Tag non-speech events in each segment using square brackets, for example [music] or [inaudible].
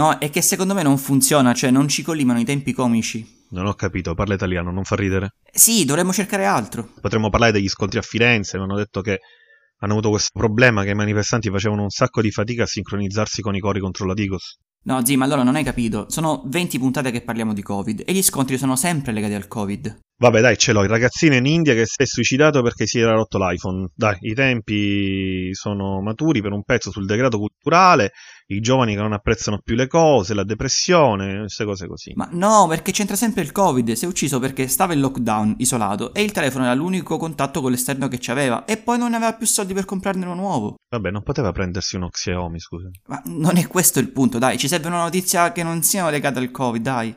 No, è che secondo me non funziona, cioè non ci collimano i tempi comici. Non ho capito, parla italiano, non fa ridere. Sì, dovremmo cercare altro. Potremmo parlare degli scontri a Firenze, mi hanno detto che hanno avuto questo problema che i manifestanti facevano un sacco di fatica a sincronizzarsi con i cori contro la Digos. No, zi, ma allora non hai capito. Sono 20 puntate che parliamo di Covid e gli scontri sono sempre legati al Covid. Vabbè, dai, ce l'ho. Il ragazzino in India che si è suicidato perché si era rotto l'iPhone. Dai, i tempi sono maturi per un pezzo sul degrado culturale, i giovani che non apprezzano più le cose, la depressione, queste cose così. Ma no, perché c'entra sempre il Covid. Si è ucciso perché stava in lockdown, isolato, e il telefono era l'unico contatto con l'esterno che c'aveva, e poi non aveva più soldi per comprarne uno nuovo. Vabbè, non poteva prendersi uno Xiaomi, scusa. Ma non è questo il punto, dai, ci serve una notizia che non sia legata al Covid, dai.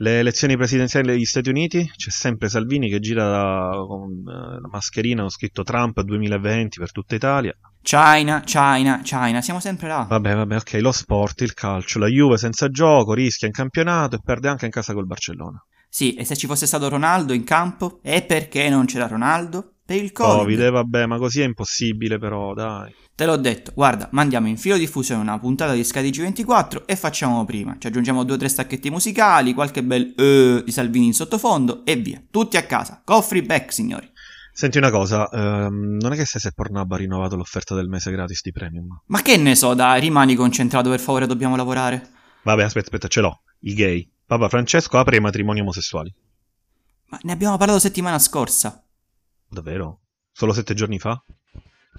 Le elezioni presidenziali degli Stati Uniti, c'è sempre Salvini che gira la, con eh, la mascherina, ho scritto Trump 2020 per tutta Italia. China, China, China, siamo sempre là. Vabbè, vabbè, ok, lo sport, il calcio, la Juve senza gioco, rischia in campionato e perde anche in casa col Barcellona. Sì, e se ci fosse stato Ronaldo in campo? E perché non c'era Ronaldo? Per il Covid. Covid, eh, vabbè, ma così è impossibile però, dai. Te l'ho detto, guarda, mandiamo in filo diffusione una puntata di Scadici 24 e facciamo prima. Ci aggiungiamo due o tre stacchetti musicali, qualche bel uh, di Salvini in sottofondo e via. Tutti a casa. Coffee back, signori. Senti una cosa, ehm, non è che se Pornhub ha rinnovato l'offerta del mese gratis di Premium? Ma che ne so, dai, rimani concentrato, per favore, dobbiamo lavorare. Vabbè, aspetta, aspetta, ce l'ho. I gay. Papa Francesco apre i matrimoni omosessuali. Ma ne abbiamo parlato settimana scorsa. Davvero? Solo sette giorni fa?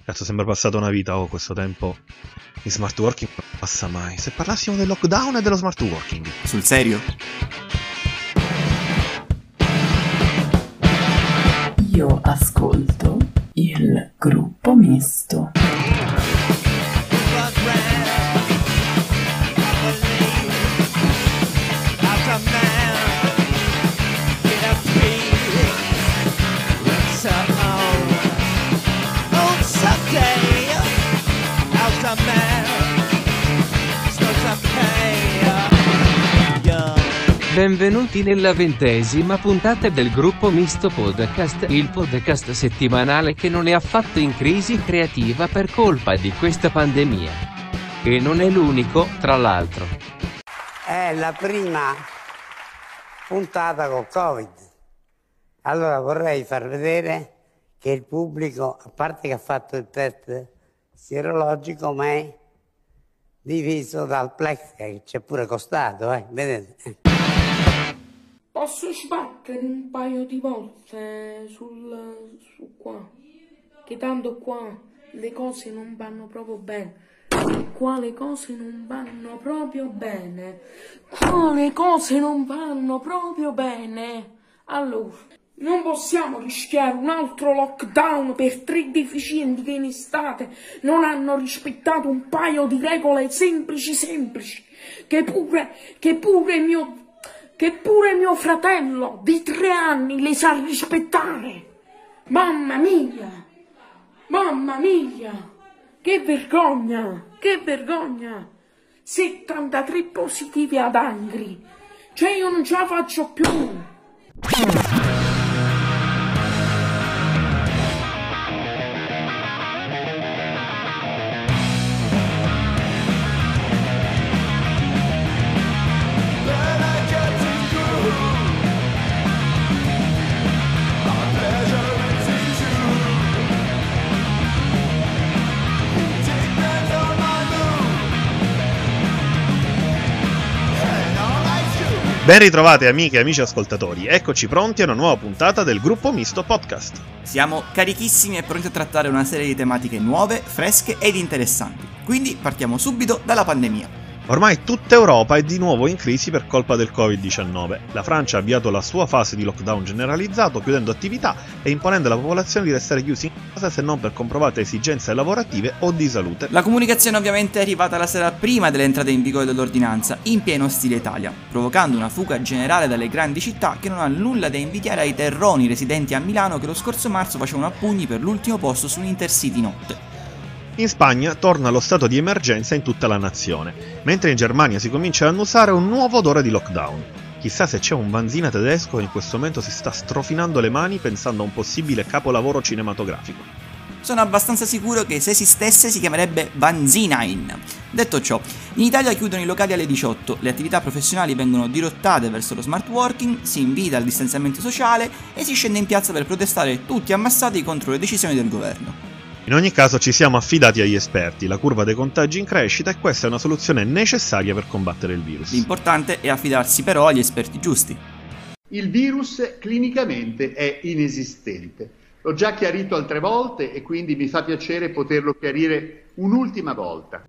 Cazzo, sembra passata una vita, oh, questo tempo. In smart working non passa mai. Se parlassimo del lockdown e dello smart working. Sul serio? Io ascolto il gruppo misto. Benvenuti nella ventesima puntata del gruppo Misto Podcast, il podcast settimanale che non è affatto in crisi creativa per colpa di questa pandemia. E non è l'unico, tra l'altro. È la prima puntata col Covid. Allora vorrei far vedere che il pubblico, a parte che ha fatto il test sierologico, ma è diviso dal plex che ci è pure costato, eh? vedete? Posso sbattere un paio di volte sul, su qua? Che tanto qua le cose non vanno proprio bene. Qua le cose non vanno proprio bene. Qua le cose non vanno proprio bene. Allora, non possiamo rischiare un altro lockdown per tre deficienti che in estate non hanno rispettato un paio di regole semplici semplici. Che pure, che pure mio che pure mio fratello di tre anni le sa rispettare. Mamma mia! Mamma mia! Che vergogna! Che vergogna! 73 positivi ad Angri. Cioè io non ce la faccio più. Ben ritrovate amiche e amici ascoltatori, eccoci pronti a una nuova puntata del gruppo Misto Podcast. Siamo carichissimi e pronti a trattare una serie di tematiche nuove, fresche ed interessanti. Quindi partiamo subito dalla pandemia. Ormai tutta Europa è di nuovo in crisi per colpa del Covid-19. La Francia ha avviato la sua fase di lockdown generalizzato, chiudendo attività e imponendo alla popolazione di restare chiusi in casa se non per comprovate esigenze lavorative o di salute. La comunicazione ovviamente è arrivata la sera prima dell'entrata in vigore dell'ordinanza, in pieno stile Italia, provocando una fuga generale dalle grandi città che non ha nulla da invidiare ai terroni residenti a Milano che lo scorso marzo facevano a pugni per l'ultimo posto su un Intercity notte. In Spagna torna lo stato di emergenza in tutta la nazione, mentre in Germania si comincia ad annusare un nuovo odore di lockdown. Chissà se c'è un Vanzina tedesco che in questo momento si sta strofinando le mani pensando a un possibile capolavoro cinematografico. Sono abbastanza sicuro che se esistesse si chiamerebbe Vanzinain. Detto ciò, in Italia chiudono i locali alle 18, le attività professionali vengono dirottate verso lo smart working, si invita al distanziamento sociale e si scende in piazza per protestare tutti ammassati contro le decisioni del governo. In ogni caso ci siamo affidati agli esperti, la curva dei contagi in crescita e questa è una soluzione necessaria per combattere il virus. L'importante è affidarsi però agli esperti giusti. Il virus clinicamente è inesistente. L'ho già chiarito altre volte e quindi mi fa piacere poterlo chiarire un'ultima volta.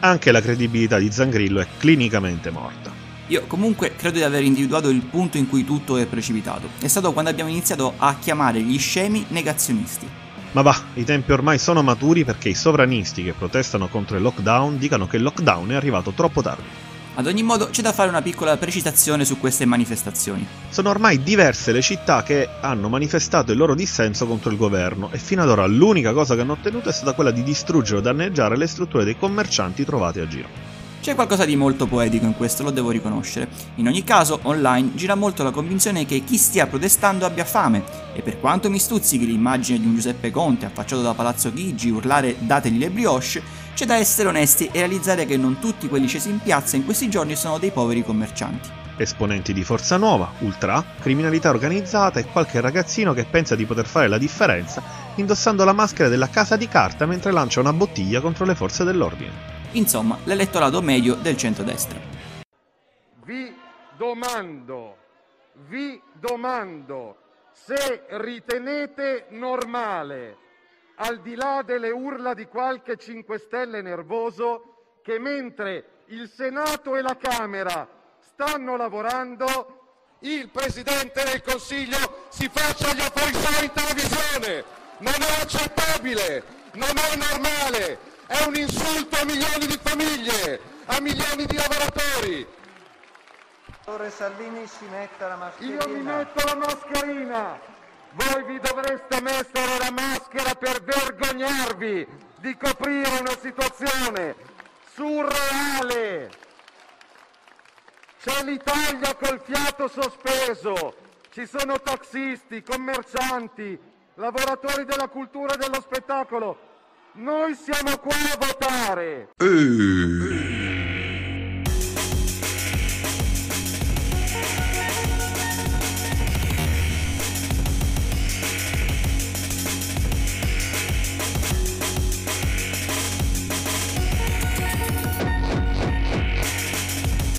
Anche la credibilità di Zangrillo è clinicamente morta. Io comunque credo di aver individuato il punto in cui tutto è precipitato. È stato quando abbiamo iniziato a chiamare gli scemi negazionisti. Ma va, i tempi ormai sono maturi perché i sovranisti che protestano contro il lockdown dicano che il lockdown è arrivato troppo tardi. Ad ogni modo c'è da fare una piccola precisazione su queste manifestazioni. Sono ormai diverse le città che hanno manifestato il loro dissenso contro il governo e fino ad ora l'unica cosa che hanno ottenuto è stata quella di distruggere o danneggiare le strutture dei commercianti trovati a giro. C'è qualcosa di molto poetico in questo, lo devo riconoscere. In ogni caso, online gira molto la convinzione che chi stia protestando abbia fame, e per quanto mi stuzzichi l'immagine di un Giuseppe Conte affacciato da Palazzo Chigi urlare dategli le brioche, c'è da essere onesti e realizzare che non tutti quelli scesi in piazza in questi giorni sono dei poveri commercianti. Esponenti di Forza Nuova, Ultra, criminalità organizzata e qualche ragazzino che pensa di poter fare la differenza indossando la maschera della casa di carta mentre lancia una bottiglia contro le forze dell'ordine insomma l'elettorato medio del centrodestra. Vi domando, vi domando se ritenete normale, al di là delle urla di qualche 5 Stelle nervoso, che mentre il Senato e la Camera stanno lavorando, il Presidente del Consiglio si faccia gli affari suoi in televisione. Non è accettabile, non è normale è un insulto a milioni di famiglie, a milioni di lavoratori. Salvini si metta la mascherina. Io mi metto la mascherina. Voi vi dovreste mettere la maschera per vergognarvi di coprire una situazione surreale. C'è l'Italia col fiato sospeso, ci sono taxisti, commercianti, lavoratori della cultura e dello spettacolo noi siamo qua a votare!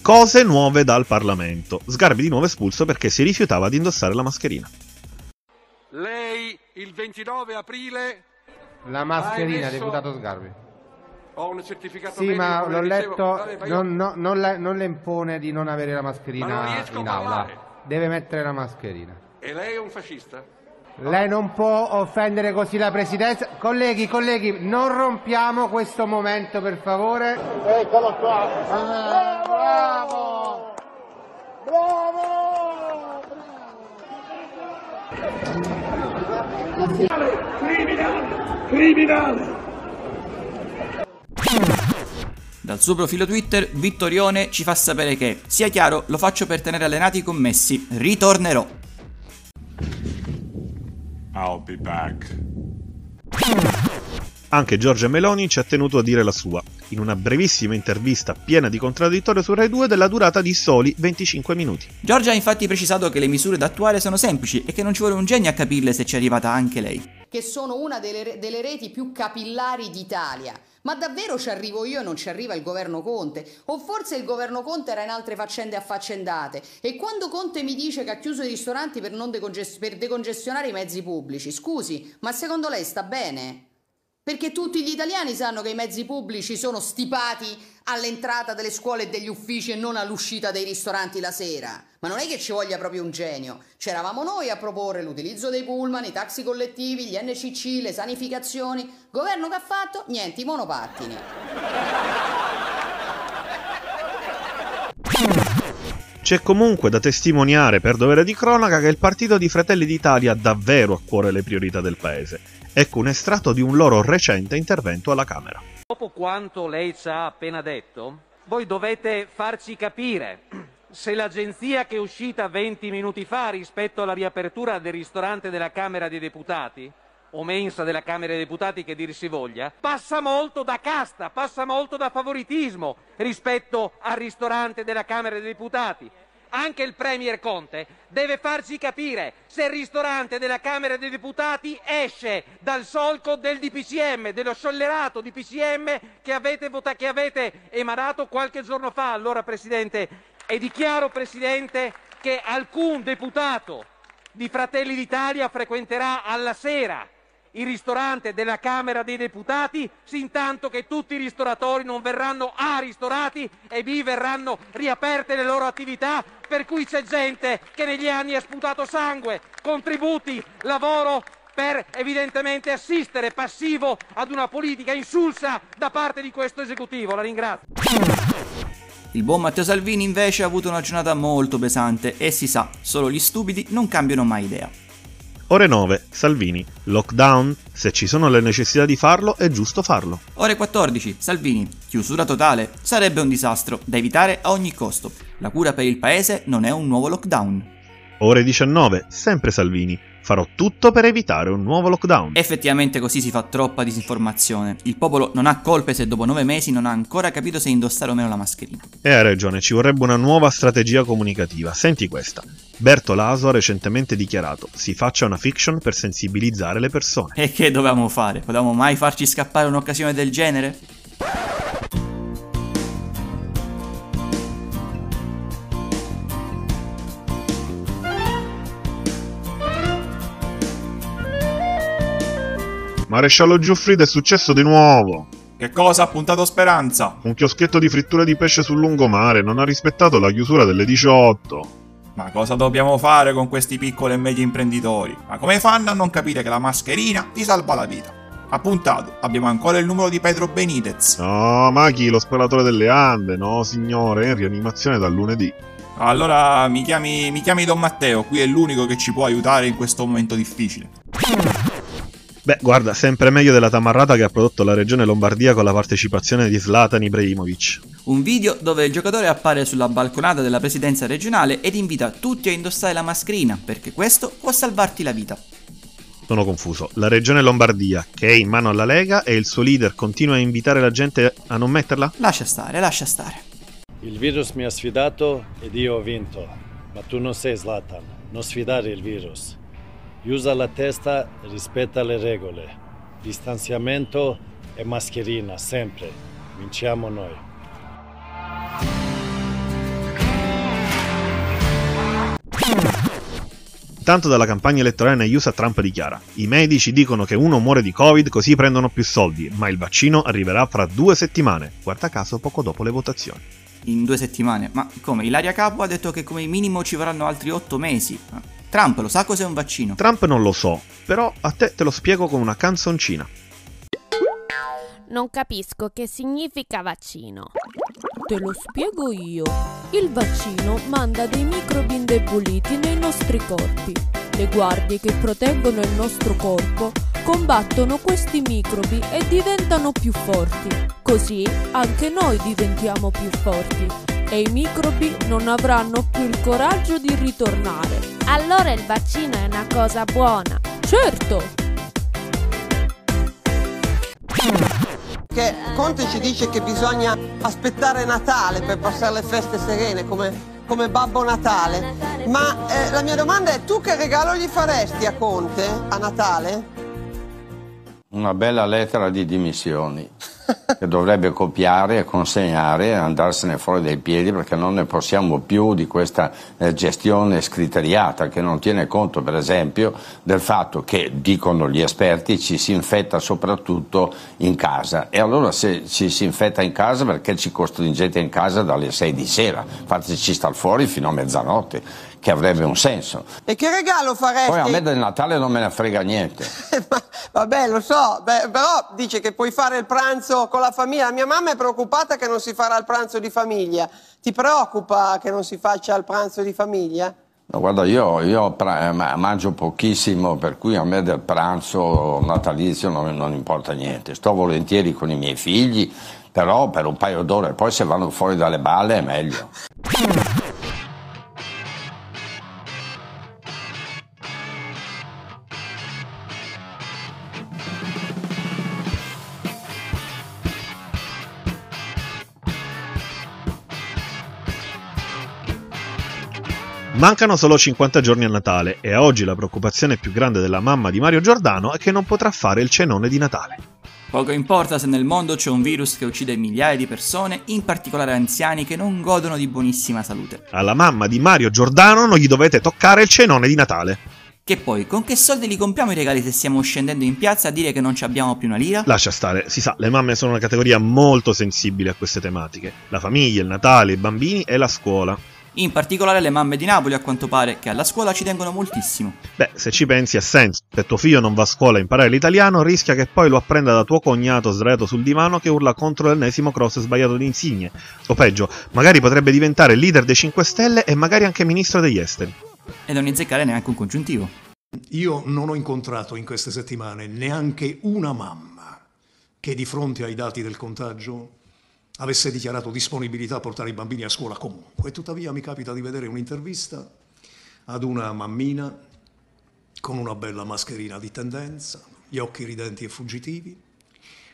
Cose nuove dal Parlamento. Sgarbi di nuovo espulso perché si rifiutava di indossare la mascherina. Lei il 29 aprile la mascherina, deputato Sgarbi. Ho un certificato Sì, ma l'ho letto, io- non, no- non le, non le impone di non avere la mascherina in aula. Deve mettere la mascherina. E lei è un fascista? Lei non può offendere così la presidenza. Colleghi, colleghi, non rompiamo questo momento, per favore. Eccolo qua! Ah, bravo! Bravo! Criminale! Criminale! Dal suo profilo Twitter, Vittorione ci fa sapere che, sia chiaro, lo faccio per tenere allenati i commessi, ritornerò. I'll be back. Anche Giorgia Meloni ci ha tenuto a dire la sua, in una brevissima intervista piena di contraddittorio su Rai 2 della durata di soli 25 minuti. Giorgia ha infatti precisato che le misure da attuare sono semplici e che non ci vuole un genio a capirle se ci è arrivata anche lei. Che sono una delle, delle reti più capillari d'Italia. Ma davvero ci arrivo io e non ci arriva il governo Conte? O forse il governo Conte era in altre faccende affaccendate? E quando Conte mi dice che ha chiuso i ristoranti per, deconges- per decongestionare i mezzi pubblici, scusi, ma secondo lei sta bene? Perché tutti gli italiani sanno che i mezzi pubblici sono stipati all'entrata delle scuole e degli uffici e non all'uscita dei ristoranti la sera. Ma non è che ci voglia proprio un genio. C'eravamo noi a proporre l'utilizzo dei pullman, i taxi collettivi, gli NCC, le sanificazioni. Governo che ha fatto? Niente, i monopattini. C'è comunque da testimoniare per dovere di cronaca che il partito di Fratelli d'Italia ha davvero a cuore le priorità del paese. Ecco un estratto di un loro recente intervento alla Camera. Dopo quanto lei ci ha appena detto, voi dovete farci capire se l'agenzia che è uscita 20 minuti fa rispetto alla riapertura del ristorante della Camera dei Deputati o mensa della Camera dei Deputati che dir si voglia, passa molto da casta, passa molto da favoritismo rispetto al ristorante della Camera dei Deputati. Anche il Premier Conte deve farci capire se il ristorante della Camera dei Deputati esce dal solco del DPCM, dello sciollerato DPCM che avete, vota- che avete emanato qualche giorno fa. Allora, Presidente, e dichiaro, Presidente, che alcun deputato di Fratelli d'Italia frequenterà alla sera il ristorante della Camera dei Deputati, sin tanto che tutti i ristoratori non verranno A ristorati e B verranno riaperte le loro attività, per cui c'è gente che negli anni ha sputato sangue, contributi, lavoro per evidentemente assistere passivo ad una politica insulsa da parte di questo esecutivo. La ringrazio. Il buon Matteo Salvini invece ha avuto una giornata molto pesante e si sa, solo gli stupidi non cambiano mai idea. Ore 9. Salvini. Lockdown? Se ci sono le necessità di farlo, è giusto farlo. Ore 14. Salvini. Chiusura totale. Sarebbe un disastro, da evitare a ogni costo. La cura per il paese non è un nuovo lockdown. Ore 19. Sempre Salvini. Farò tutto per evitare un nuovo lockdown. Effettivamente così si fa troppa disinformazione. Il popolo non ha colpe se dopo nove mesi non ha ancora capito se indossare o meno la mascherina. E hai ragione, ci vorrebbe una nuova strategia comunicativa. Senti questa. Bertolaso ha recentemente dichiarato si faccia una fiction per sensibilizzare le persone. E che dovevamo fare? Potevamo mai farci scappare un'occasione del genere? Maresciallo Giuffrida è successo di nuovo. Che cosa ha puntato Speranza? Un chioschetto di frittura di pesce sul lungomare non ha rispettato la chiusura delle 18. Ma cosa dobbiamo fare con questi piccoli e medi imprenditori? Ma come fanno a non capire che la mascherina ti salva la vita? Ha puntato, abbiamo ancora il numero di Pedro Benitez. No, Maghi, lo speratore delle Ande, no signore, in rianimazione dal lunedì. Allora mi chiami, mi chiami Don Matteo, qui è l'unico che ci può aiutare in questo momento difficile. Beh, guarda, sempre meglio della tamarrata che ha prodotto la regione Lombardia con la partecipazione di Zlatan Ibrahimovic. Un video dove il giocatore appare sulla balconata della presidenza regionale ed invita tutti a indossare la mascherina, perché questo può salvarti la vita. Sono confuso. La regione Lombardia, che è in mano alla Lega, e il suo leader continua a invitare la gente a non metterla? Lascia stare, lascia stare. Il virus mi ha sfidato ed io ho vinto. Ma tu non sei Zlatan, non sfidare il virus. Usa la testa, rispetta le regole. Distanziamento e mascherina, sempre. Vinciamo noi. Tanto dalla campagna elettorale negli USA Trump dichiara: I medici dicono che uno muore di Covid così prendono più soldi, ma il vaccino arriverà fra due settimane. Guarda caso poco dopo le votazioni. In due settimane? Ma come? Ilaria Capo ha detto che come minimo ci vorranno altri otto mesi. Trump lo sa cos'è un vaccino? Trump non lo so, però a te te lo spiego con una canzoncina. Non capisco che significa vaccino. Te lo spiego io. Il vaccino manda dei microbi indeboliti nei nostri corpi. Le guardie che proteggono il nostro corpo combattono questi microbi e diventano più forti. Così anche noi diventiamo più forti e i microbi non avranno più il coraggio di ritornare. Allora il vaccino è una cosa buona. Certo! Che Conte ci dice che bisogna aspettare Natale per passare le feste serene come, come Babbo Natale. Ma eh, la mia domanda è tu che regalo gli faresti a Conte a Natale? Una bella lettera di dimissioni che dovrebbe copiare e consegnare e andarsene fuori dai piedi perché non ne possiamo più di questa eh, gestione scriteriata che non tiene conto per esempio del fatto che, dicono gli esperti, ci si infetta soprattutto in casa e allora se ci si infetta in casa perché ci costringete in casa dalle 6 di sera, fateci star fuori fino a mezzanotte che avrebbe un senso. E che regalo faresti? Poi a me del Natale non me ne frega niente. [laughs] Ma, vabbè, lo so, beh, però dice che puoi fare il pranzo con la famiglia. Mia mamma è preoccupata che non si farà il pranzo di famiglia. Ti preoccupa che non si faccia il pranzo di famiglia? No, guarda, io, io pra- mangio pochissimo, per cui a me del pranzo natalizio non, non importa niente. Sto volentieri con i miei figli, però per un paio d'ore, poi se vanno fuori dalle balle è meglio. Mancano solo 50 giorni a Natale e a oggi la preoccupazione più grande della mamma di Mario Giordano è che non potrà fare il cenone di Natale. Poco importa se nel mondo c'è un virus che uccide migliaia di persone, in particolare anziani che non godono di buonissima salute. Alla mamma di Mario Giordano non gli dovete toccare il cenone di Natale. Che poi, con che soldi li compriamo i regali se stiamo scendendo in piazza a dire che non ci abbiamo più una lira? Lascia stare, si sa, le mamme sono una categoria molto sensibile a queste tematiche. La famiglia, il Natale, i bambini e la scuola. In particolare le mamme di Napoli, a quanto pare, che alla scuola ci tengono moltissimo. Beh, se ci pensi ha senso. Se tuo figlio non va a scuola a imparare l'italiano, rischia che poi lo apprenda da tuo cognato sdraiato sul divano che urla contro l'ennesimo cross sbagliato di insigne. O peggio, magari potrebbe diventare leader dei 5 Stelle e magari anche ministro degli esteri. E non inzeccare neanche un congiuntivo. Io non ho incontrato in queste settimane neanche una mamma che di fronte ai dati del contagio avesse dichiarato disponibilità a portare i bambini a scuola comunque. Tuttavia mi capita di vedere un'intervista ad una mammina con una bella mascherina di tendenza, gli occhi ridenti e fuggitivi.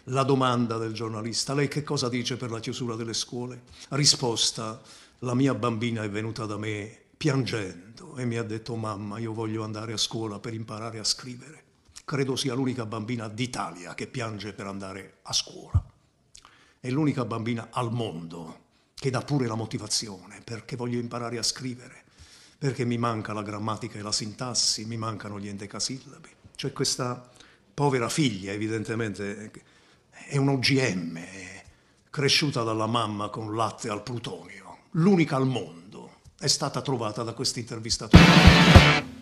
La domanda del giornalista, lei che cosa dice per la chiusura delle scuole? Risposta, la mia bambina è venuta da me piangendo e mi ha detto mamma io voglio andare a scuola per imparare a scrivere. Credo sia l'unica bambina d'Italia che piange per andare a scuola. È l'unica bambina al mondo che dà pure la motivazione perché voglio imparare a scrivere, perché mi manca la grammatica e la sintassi, mi mancano gli endecasillabi. C'è questa povera figlia, evidentemente, è un OGM, cresciuta dalla mamma con latte al plutonio, l'unica al mondo è stata trovata da questo intervistatore.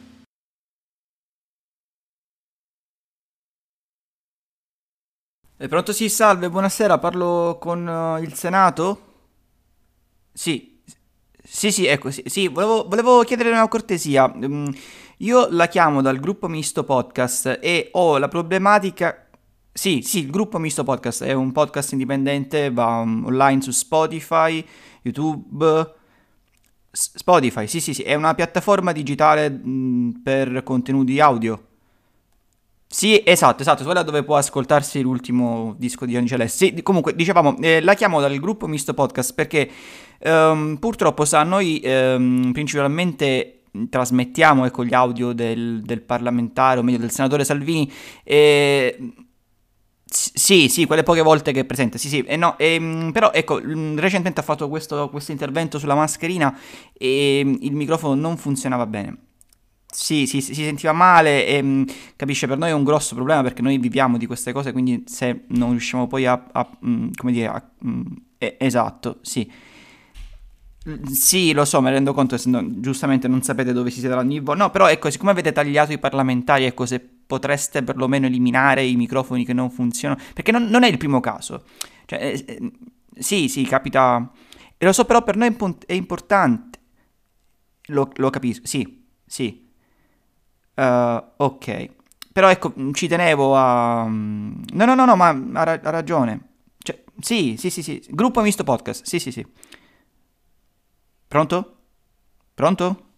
È pronto? Sì, salve, buonasera, parlo con uh, il Senato? Sì, sì, sì, ecco, sì, sì volevo, volevo, chiedere una cortesia. Um, io la chiamo dal gruppo Misto Podcast e ho la problematica... Sì, sì, il gruppo Misto Podcast è un podcast indipendente, va um, online su Spotify, YouTube Spotify, sì, sì, sì, è una piattaforma digitale mh, per contenuti audio. Sì, esatto, esatto, quella dove può ascoltarsi l'ultimo disco di Angeles. Sì, comunque, dicevamo, eh, la chiamo dal gruppo Misto Podcast perché um, purtroppo sa, noi um, principalmente trasmettiamo ecco, gli audio del, del parlamentare, o meglio del senatore Salvini, e sì, sì, quelle poche volte che è presente, sì, sì, e no, ehm, però ecco, recentemente ha fatto questo, questo intervento sulla mascherina e il microfono non funzionava bene. Sì, sì, si sentiva male e mm, capisce, per noi è un grosso problema perché noi viviamo di queste cose, quindi se non riusciamo poi a, a come dire, a, eh, esatto, sì. Sì, lo so, mi rendo conto, no, giustamente non sapete dove si siederà ogni volta. No, però ecco, siccome avete tagliato i parlamentari, ecco, se potreste perlomeno eliminare i microfoni che non funzionano, perché non, non è il primo caso. Cioè, eh, eh, sì, sì, capita... E lo so, però per noi è, impo- è importante. Lo, lo, capisco, sì, sì. Uh, ok. Però ecco, ci tenevo a... No, no, no, no, ma ha, ra- ha ragione. Cioè, sì, sì, sì, sì. Gruppo misto podcast, sì, sì, sì. Pronto? Pronto?